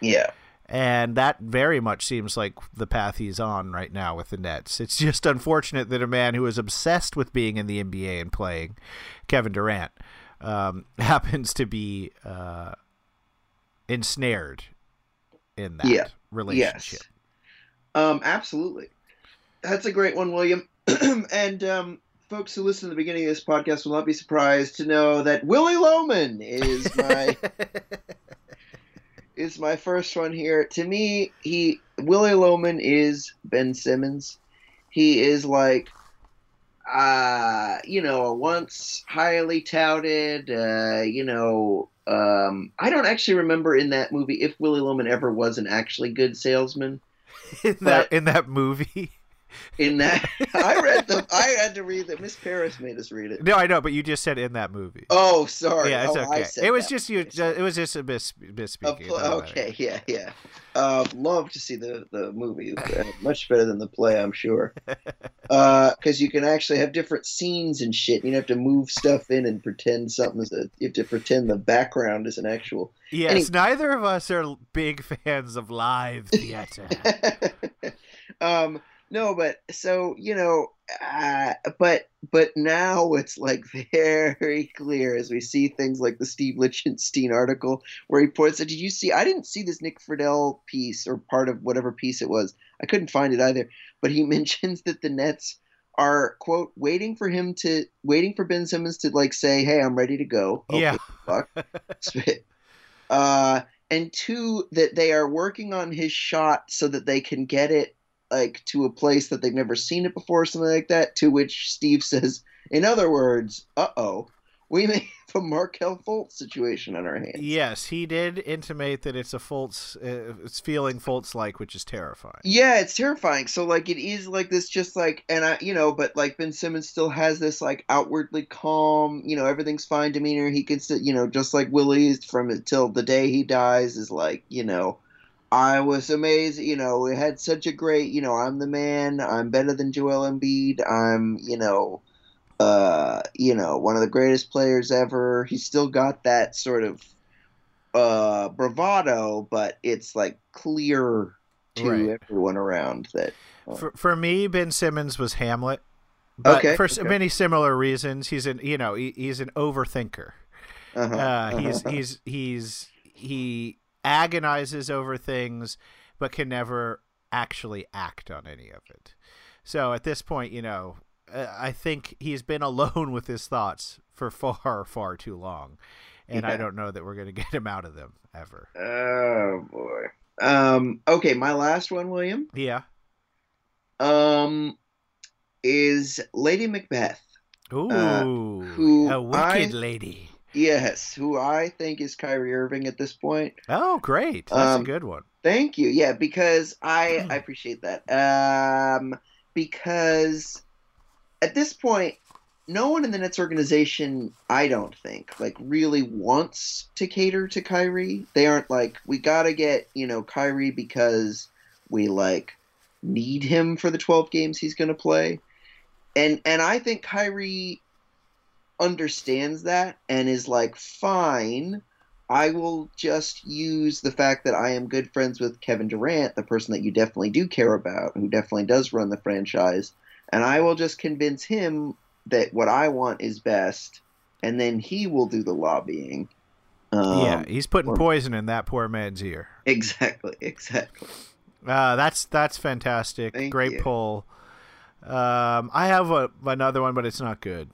yeah And that very much seems like the path he's on right now with the Nets. It's just unfortunate that a man who is obsessed with being in the NBA and playing, Kevin Durant, um, happens to be uh, ensnared in that Yeah. relationship. Yes. Um, absolutely. That's a great one, William. and um, folks who listen to the beginning of this podcast will not be surprised to know that Willy Loman is my is my first one here. To me, he Willy Loman is Ben Simmons. He is like uh, you know, a once highly touted, uh, you know, um, I don't actually remember in that movie if Willy Loman ever was an actually good salesman. in that in that movie. In that, I read the, I had to read that. Miss Paris made us read it. No, I know, but you just said in that movie. Oh, sorry. yeah, it's oh, I okay. said It was just you. It was just a mis A misspeaking. matter. okay, yeah, yeah. Uh, love to see the the movie. Uh, much better than the play, I'm sure. Because you can actually have different scenes and shit. You have to move stuff in and pretend something's a. You have to pretend the background is an actual. Yes, Any- neither of us are big fans of live theater. um, no, but so you know, uh, but but now it's like very clear as we see things like the Steve Lichtenstein article where he points out, "Did you see? I didn't see this Nick Friedell piece or part of whatever piece it was. I couldn't find it either. But he mentions that the Nets." Are quote waiting for him to waiting for Ben Simmons to like say, "Hey, I'm ready to go." Okay, yeah. fuck. Uh, and two, that they are working on his shot so that they can get it like to a place that they've never seen it before, something like that. To which Steve says, in other words, "Uh oh, we may have a Markelle Fultz situation on our hands." Yes, he did intimate that it's a Fultz. Uh, it's feeling Fultz like, which is terrifying. Yeah, it's terrifying. So like it is like this just like and I you know, but like Ben Simmons still has this like outwardly calm, you know, everything's fine demeanor. He can sit, you know, just like Willy is from until the day he dies is like, you know, I was amazed, you know, it had such a great, you know, I'm the man, I'm better than Joel Embiid, I'm, you know, uh, you know, one of the greatest players ever. He's still got that sort of uh bravado, but it's like clear to Right. everyone around that For for me, Ben Simmons was Hamlet. But Okay, for okay. many similar reasons, he's an you know he, he's an overthinker. uh-huh, Uh, he's uh-huh. he's he's he agonizes over things, but can never actually act on any of it. So at this point, you know, uh, I think he's been alone with his thoughts for far far too long, and I don't know that we're gonna get him out of them ever. Oh boy. Um okay, my last one, William, Yeah. um is Lady Macbeth. Ooh, Uh, who a wicked I- lady. Yes, who I think is Kyrie Irving at this point. Oh, great! That's Um, a good one. Thank you. Yeah, because I I appreciate that. Um, because at this point, no one in the Nets organization, I don't think, like really wants to cater to Kyrie. They aren't like we gotta get you know Kyrie because we like need him for the twelve games he's gonna play, and and I think Kyrie understands that and is like fine I will just use the fact that I am good friends with Kevin Durant, the person that you definitely do care about, who definitely does run the franchise, and I will just convince him that what I want is best, and then he will do the lobbying. Um, yeah, he's putting or- poison in that poor man's ear. exactly, exactly. Uh, that's that's fantastic. Thank Great you. pull. Um, I have a, another one, but it's not good.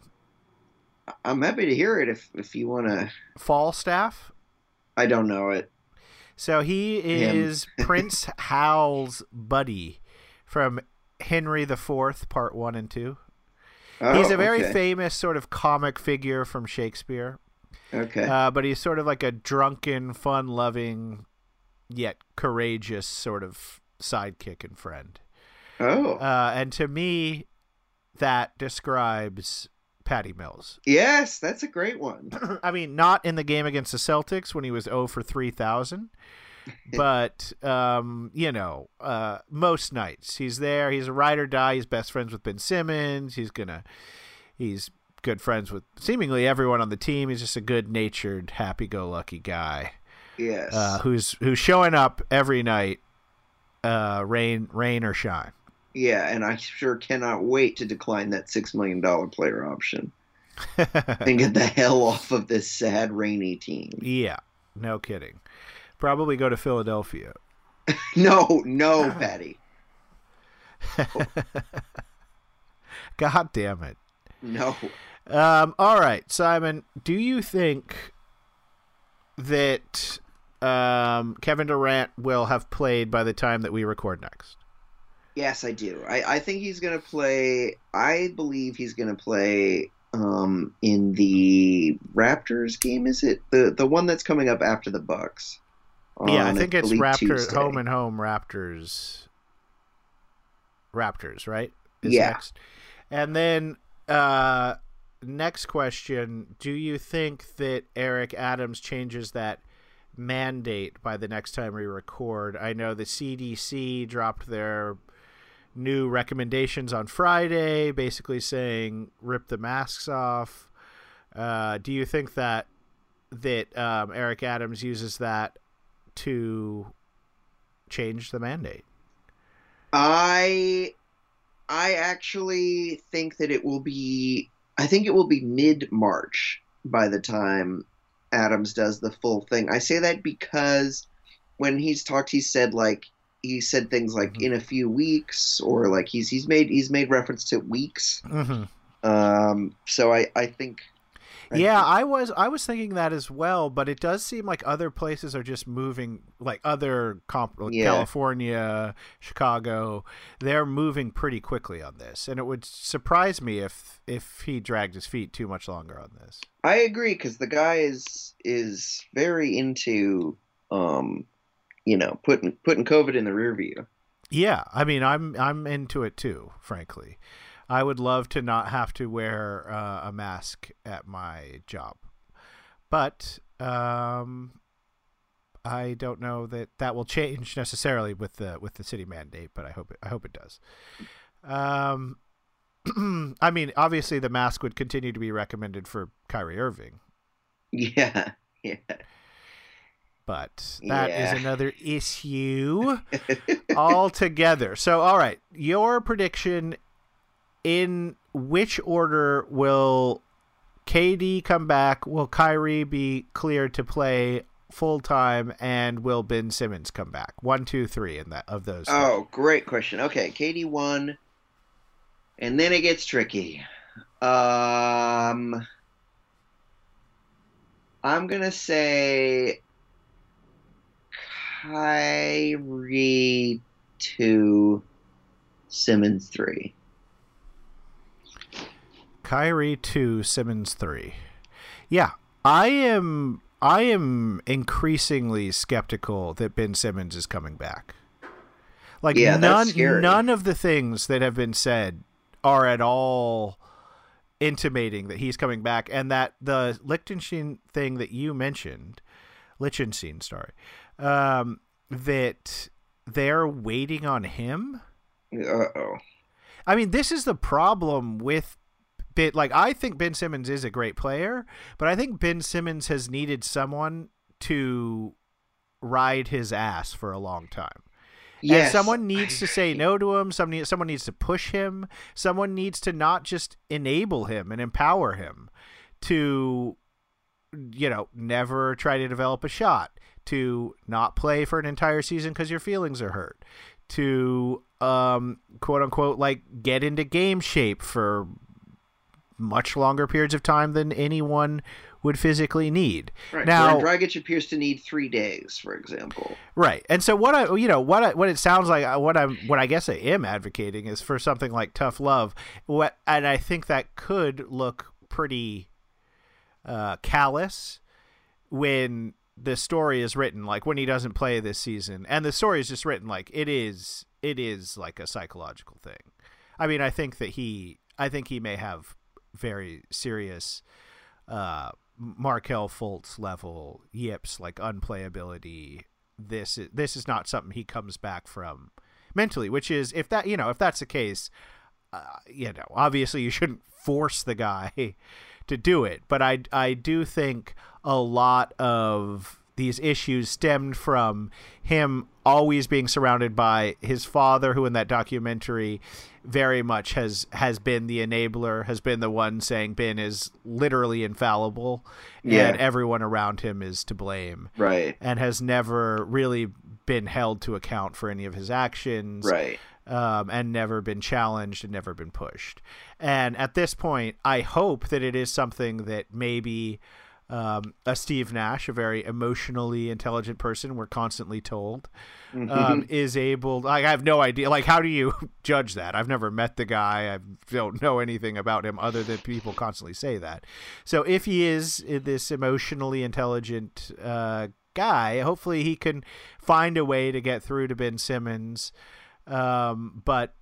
I'm happy to hear it if if you want to. Falstaff. I don't know it. So he is Prince Hal's buddy from Henry the Fourth, Part One and Two. Oh, he's a very okay. famous sort of comic figure from Shakespeare, Okay. uh, but he's sort of like a drunken, fun-loving, yet courageous sort of sidekick and friend. oh, Uh, and to me, that describes Patty Mills. yes, that's a great one. I mean, not in the game against the Celtics when he was 0 for 3,000, but, um, you know, uh, most nights he's there. He's a ride or die. He's best friends with Ben Simmons. He's going to, he's good friends with seemingly everyone on the team. He's just a good natured, happy go lucky guy Yes. uh, who's, who's showing up every night, uh, rain, rain or shine. Yeah, and I sure cannot wait to decline that six million dollar player option and get the hell off of this sad rainy team. yeah, no kidding. Probably go to Philadelphia. No, no, Patty. God damn it. No. Um, all right, Simon, do you think that um, Kevin Durant will have played by the time that we record next? Yes, I do. I, I think he's going to play. I believe he's going to play um, in the Raptors game. Is it the the one that's coming up after the Bucks? yeah, I think it's Raptors home and home Raptors. Raptors, right? Is Yeah. Next. And then uh, next question: Do you think that Eric Adams changes that mandate by the next time we record? I know the CDC dropped their new recommendations on Friday, basically saying rip the masks off. Uh, do you think that that um, Eric Adams uses that to change the mandate? I I actually think that it will be I think it will be mid March by the time Adams does the full thing. I say that because when he's talked he said like he said things like Mhm. in a few weeks or like he's he's made he's made reference to weeks. Mm-hmm. Um so I I think I Yeah, think- I was I was thinking that as well, but it does seem like other places are just moving, like other comp- like Yeah. California, Chicago, they're moving pretty quickly on this, and it would surprise me if if he dragged his feet too much longer on this. I agree because the guy is is very into um you know putting putting COVID in the rear view. Yeah, I mean, I'm I'm into it too. Frankly, I would love to not have to wear uh, a mask at my job, but um, I don't know that that will change necessarily with the with the city mandate. But I hope it, I hope it does. Um, I mean, obviously, the mask would continue to be recommended for Kyrie Irving, Yeah, yeah. But that is Yeah. another issue. altogether. So, all right, your prediction in which order will KD come back? Will Kyrie be cleared to play full time? And will Ben Simmons come back? One, two, three, in that of those. three. Oh, great question. Okay, KD won, and then it gets tricky. Um, I'm gonna say Kyrie two, Simmons three. Kyrie two, Simmons three. Yeah, I am. I am increasingly skeptical that Ben Simmons is coming back. Like Yeah, none, none of the things that have been said are at all intimating that he's coming back, and that the Lichtenstein thing that you mentioned, Lichtenstein, sorry, um, that they're waiting on him. Uh oh. I mean, this is the problem with bit like I think Ben Simmons is a great player, but I think Ben Simmons has needed someone to ride his ass for a long time. And Yes. someone needs to say no to him. Someone someone needs to push him. Someone needs to not just enable him and empower him to you know never try to develop a shot to not play for an entire season because your feelings are hurt to um quote unquote like get into game shape for much longer periods of time than anyone would physically need. Right. Now, Where Dragic appears to need three days, for example. Right. And so what I you know what I, what it sounds like uh, what I'm what I guess I am advocating is for something like tough love. What and I think that could look pretty uh, callous when the story is written like when he doesn't play this season and the story is just written like it is it is like a psychological thing. I mean, I think that he I think he may have very serious uh Markelle Fultz level yips like unplayability. This is this is not something he comes back from mentally. Which is if that you know if that's the case, uh, you know obviously you shouldn't force the guy to do it. But I I do think a lot of these issues stemmed from him always being surrounded by his father, who in that documentary very much has has been the enabler, has been the one saying Ben is literally infallible, Yeah. and everyone around him is to blame, Right. and has never really been held to account for any of his actions Right. um, and never been challenged and never been pushed. And at this point, I hope that it is something that maybe um, a Steve Nash, a very emotionally intelligent person, we're constantly told, Mm-hmm. um, is able. Like, I have no idea. Like, how do you judge that? I've never met the guy. I don't know anything about him other than people constantly say that. So if he is this emotionally intelligent uh, guy, hopefully he can find a way to get through to Ben Simmons. Um, but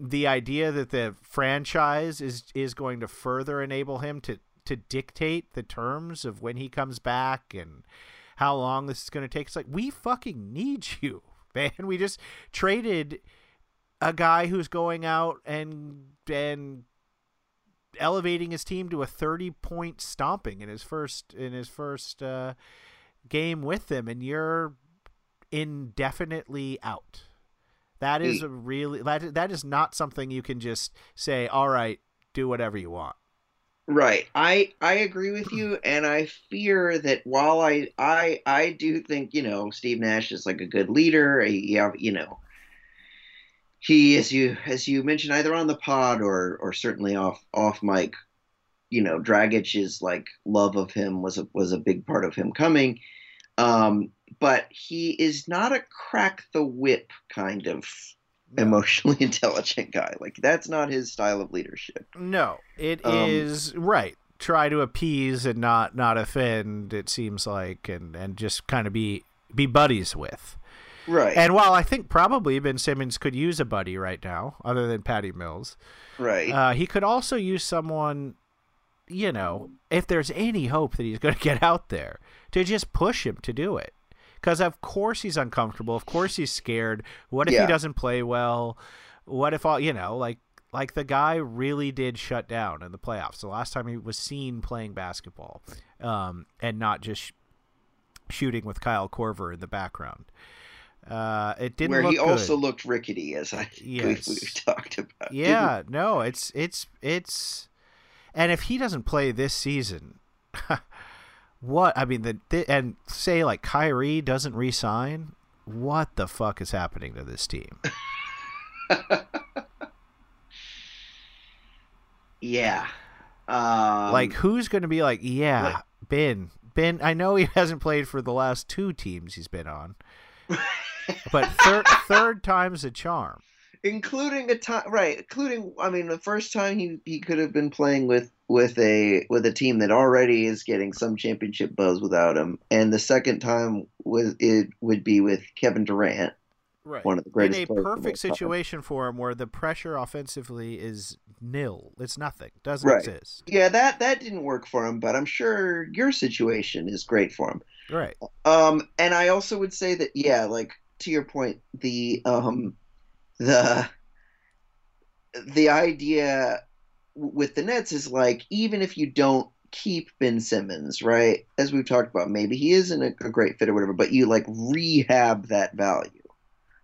the idea that the franchise is is going to further enable him to to dictate the terms of when he comes back and how long this is going to take. It's like we fucking need you, man. We just traded a guy who's going out and and elevating his team to a 30 point stomping in his first in his first uh, game with them and you're indefinitely out. That is a really that that is not something you can just say, "All right, do whatever you want." Right. I I agree with you, and I fear that while I I I do think you know Steve Nash is like a good leader. He, yeah, you know, he as you as you mentioned either on the pod or or certainly off off mic, you know, Dragic's like love of him was a was a big part of him coming. Um, but he is not a crack the whip kind of. emotionally intelligent guy. Like that's not his style of leadership. No, it is Um, right. Try to appease and not not offend. It seems like, and and just kind of be be buddies with. Right. And while I think probably Ben Simmons could use a buddy right now, other than Patty Mills, right. uh, he could also use someone. You know, if there's any hope that he's going to get out there, to just push him to do it. Because of course he's uncomfortable. Of course he's scared. What if Yeah. he doesn't play well? What if all you know, like like the guy really did shut down in the playoffs. The last time he was seen playing basketball, um, and not just shooting with Kyle Korver in the background. Uh, it didn't where he also looked rickety, as I Yes. we've, we've talked about. Yeah, no, it's it's it's, and if he doesn't play this season, what I mean, the, the and say like Kyrie doesn't resign, what the fuck is happening to this team? yeah. Um, like, who's going to be like, yeah, like- Ben, Ben? I know he hasn't played for the last two teams he's been on, but third third time's a charm. Including a time, right? Including, I mean, the first time he he could have been playing with with a with a team that already is getting some championship buzz without him, and the second time was it would be with Kevin Durant, Right. one of the in a players of all perfect time. situation for him where the pressure offensively is nil. It's nothing. Doesn't Right. exist. Yeah, that that didn't work for him, but I'm sure your situation is great for him. Right. Um, and I also would say that yeah, like to your point, the um, the the idea with the Nets is like even if you don't keep Ben Simmons, right? As we've talked about, maybe he isn't a, a great fit or whatever, but you like rehab that value.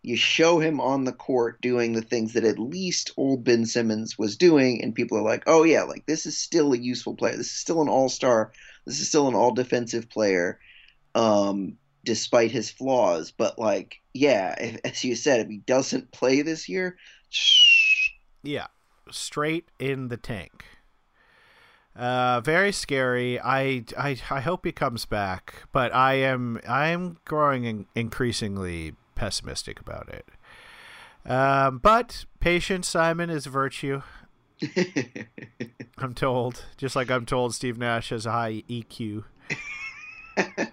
you show him on the court doing the things that at least old Ben Simmons was doing, and people are like, oh, yeah, like this is still a useful player. This is still an all star. This is still an all defensive player, um, despite his flaws. But, like, yeah, if, as you said, if he doesn't play this year, yeah, straight in the tank. Uh, very scary. I, I I hope he comes back, but I am I am growing in, increasingly pessimistic about it. Um, but patience, Simon, is virtue. I'm told, just like I'm told, Steve Nash has a high EQ,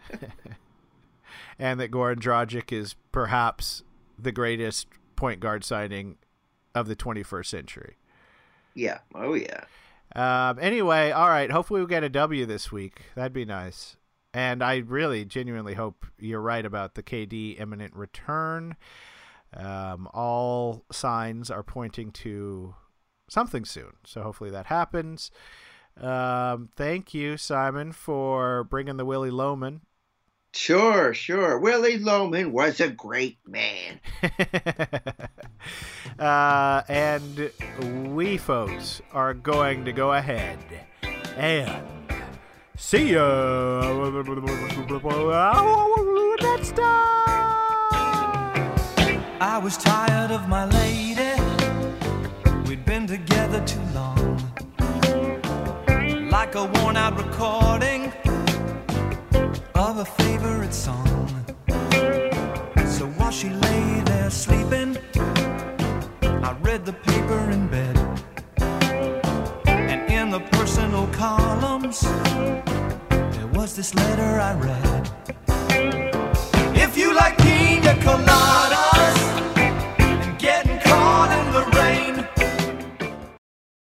and that Goran Dragic is perhaps the greatest point guard signing of the 21st century. Yeah. Oh yeah. Um, anyway, all right. Hopefully, we'll get a W this week. That'd be nice. And I really, genuinely hope you're right about the KD imminent return. Um, all signs are pointing to something soon. So hopefully that happens. Um, thank you, Simon, for bringing the Willy Loman. Sure, sure. Willy Loman was a great man. uh, and we folks are going to go ahead and see ya next time. I was tired of my lady. We'd been together too long. Like a worn out recording of a favorite song. So while she lay there sleeping, I read the paper in bed. And in the personal columns, there was this letter I read. If you like pina colada.